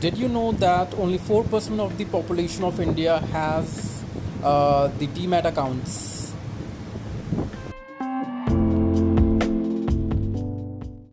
did you know that only 4% of the population of India has uh, the demat accounts?